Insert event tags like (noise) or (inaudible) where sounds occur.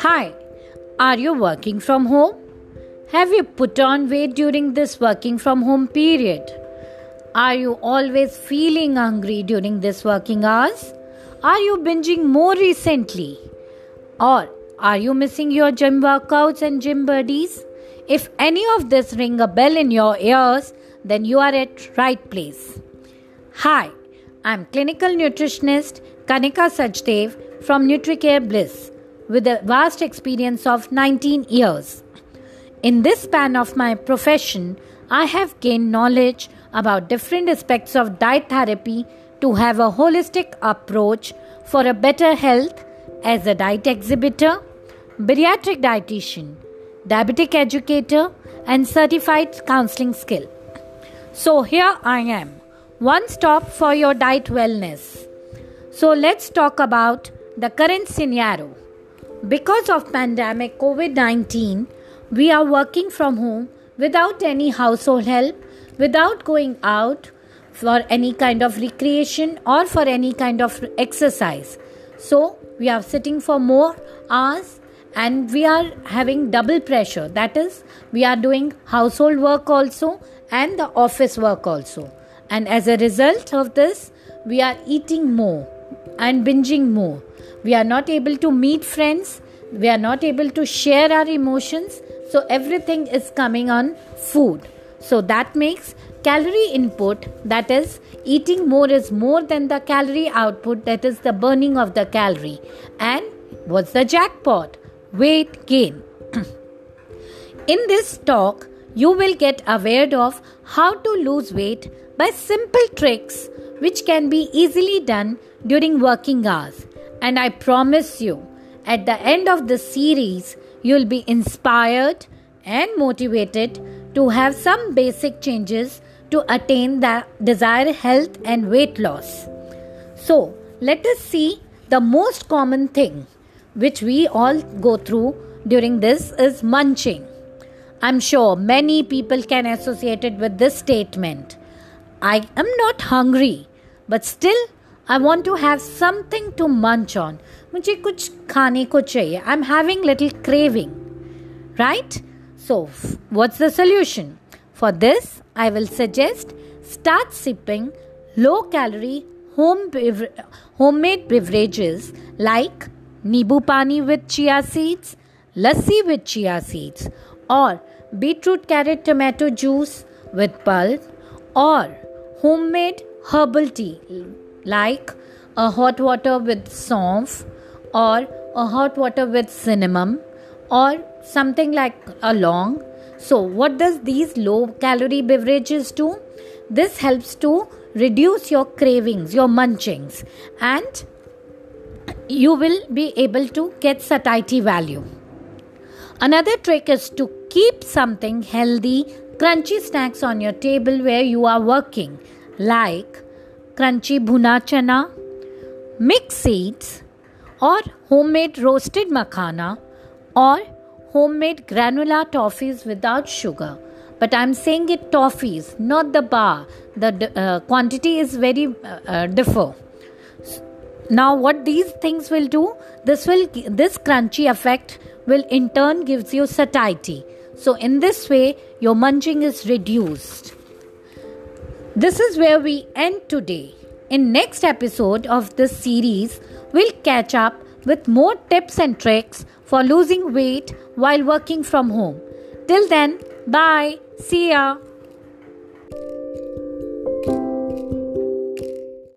Hi, are you working from home? Have you put on weight during this working from home period? Are you always feeling hungry during this working hours? Are you binging more recently? Or are you missing your gym workouts and gym buddies? If any of this ring a bell in your ears, then you are at right place. Hi, I'm clinical nutritionist Kanika Sachdev from NutriCare Bliss with a vast experience of 19 years. In this span of my profession, I have gained knowledge about different aspects of diet therapy to have a holistic approach for a better health as a diet exhibitor, bariatric dietitian, diabetic educator, and certified counseling skill. So here I am, one stop for your diet wellness. So let's talk about the current scenario. Because of pandemic COVID-19, we are working from home without any household help, without going out for any kind of recreation or for any kind of exercise. So, we are sitting for more hours and we are having double pressure. That is, we are doing household work also and the office work also. And as a result of this, we are eating more and binging more. We are not able to meet friends. We are not able to share our emotions. So everything is coming on food. So that makes calorie input that is eating more is more than the calorie output that is the burning of the calorie. And what's the jackpot? Weight gain. (clears throat) In this talk you will get aware of how to lose weight by simple tricks which can be easily done during working hours and I promise you, at the end of the series, you'll be inspired and motivated to have some basic changes to attain the desired health and weight loss. So, let us see the most common thing which we all go through during this is munching. I'm sure many people can associate it with this statement. I am not hungry, but still I want to have something to मंच on मुझे कुछ खाने को चाहिए I am having little craving right so what's the solution for this I will suggest start sipping low calorie home homemade beverages like nibu pani with chia seeds lassi with chia seeds or beetroot carrot tomato juice with pulp or homemade herbal tea like a hot water with saunf or a hot water with cinnamon or something like a laung so what does these low calorie beverages do? This helps to reduce your cravings your munchings and you will be able to get satiety value. Another trick is to keep something healthy crunchy snacks on your table where you are working like crunchy bhuna chana, mixed seeds, or homemade roasted makhana, or homemade granola toffees without sugar. But I'm saying it toffees, not the bar. The uh, quantity is very uh, uh, differ. Now, what these things will do? This will this crunchy effect will in turn gives you satiety. So, in this way, your munching is reduced. This is where we end today. In next episode of this series, we'll catch up with more tips and tricks for losing weight while working from home. Till then, bye. See ya.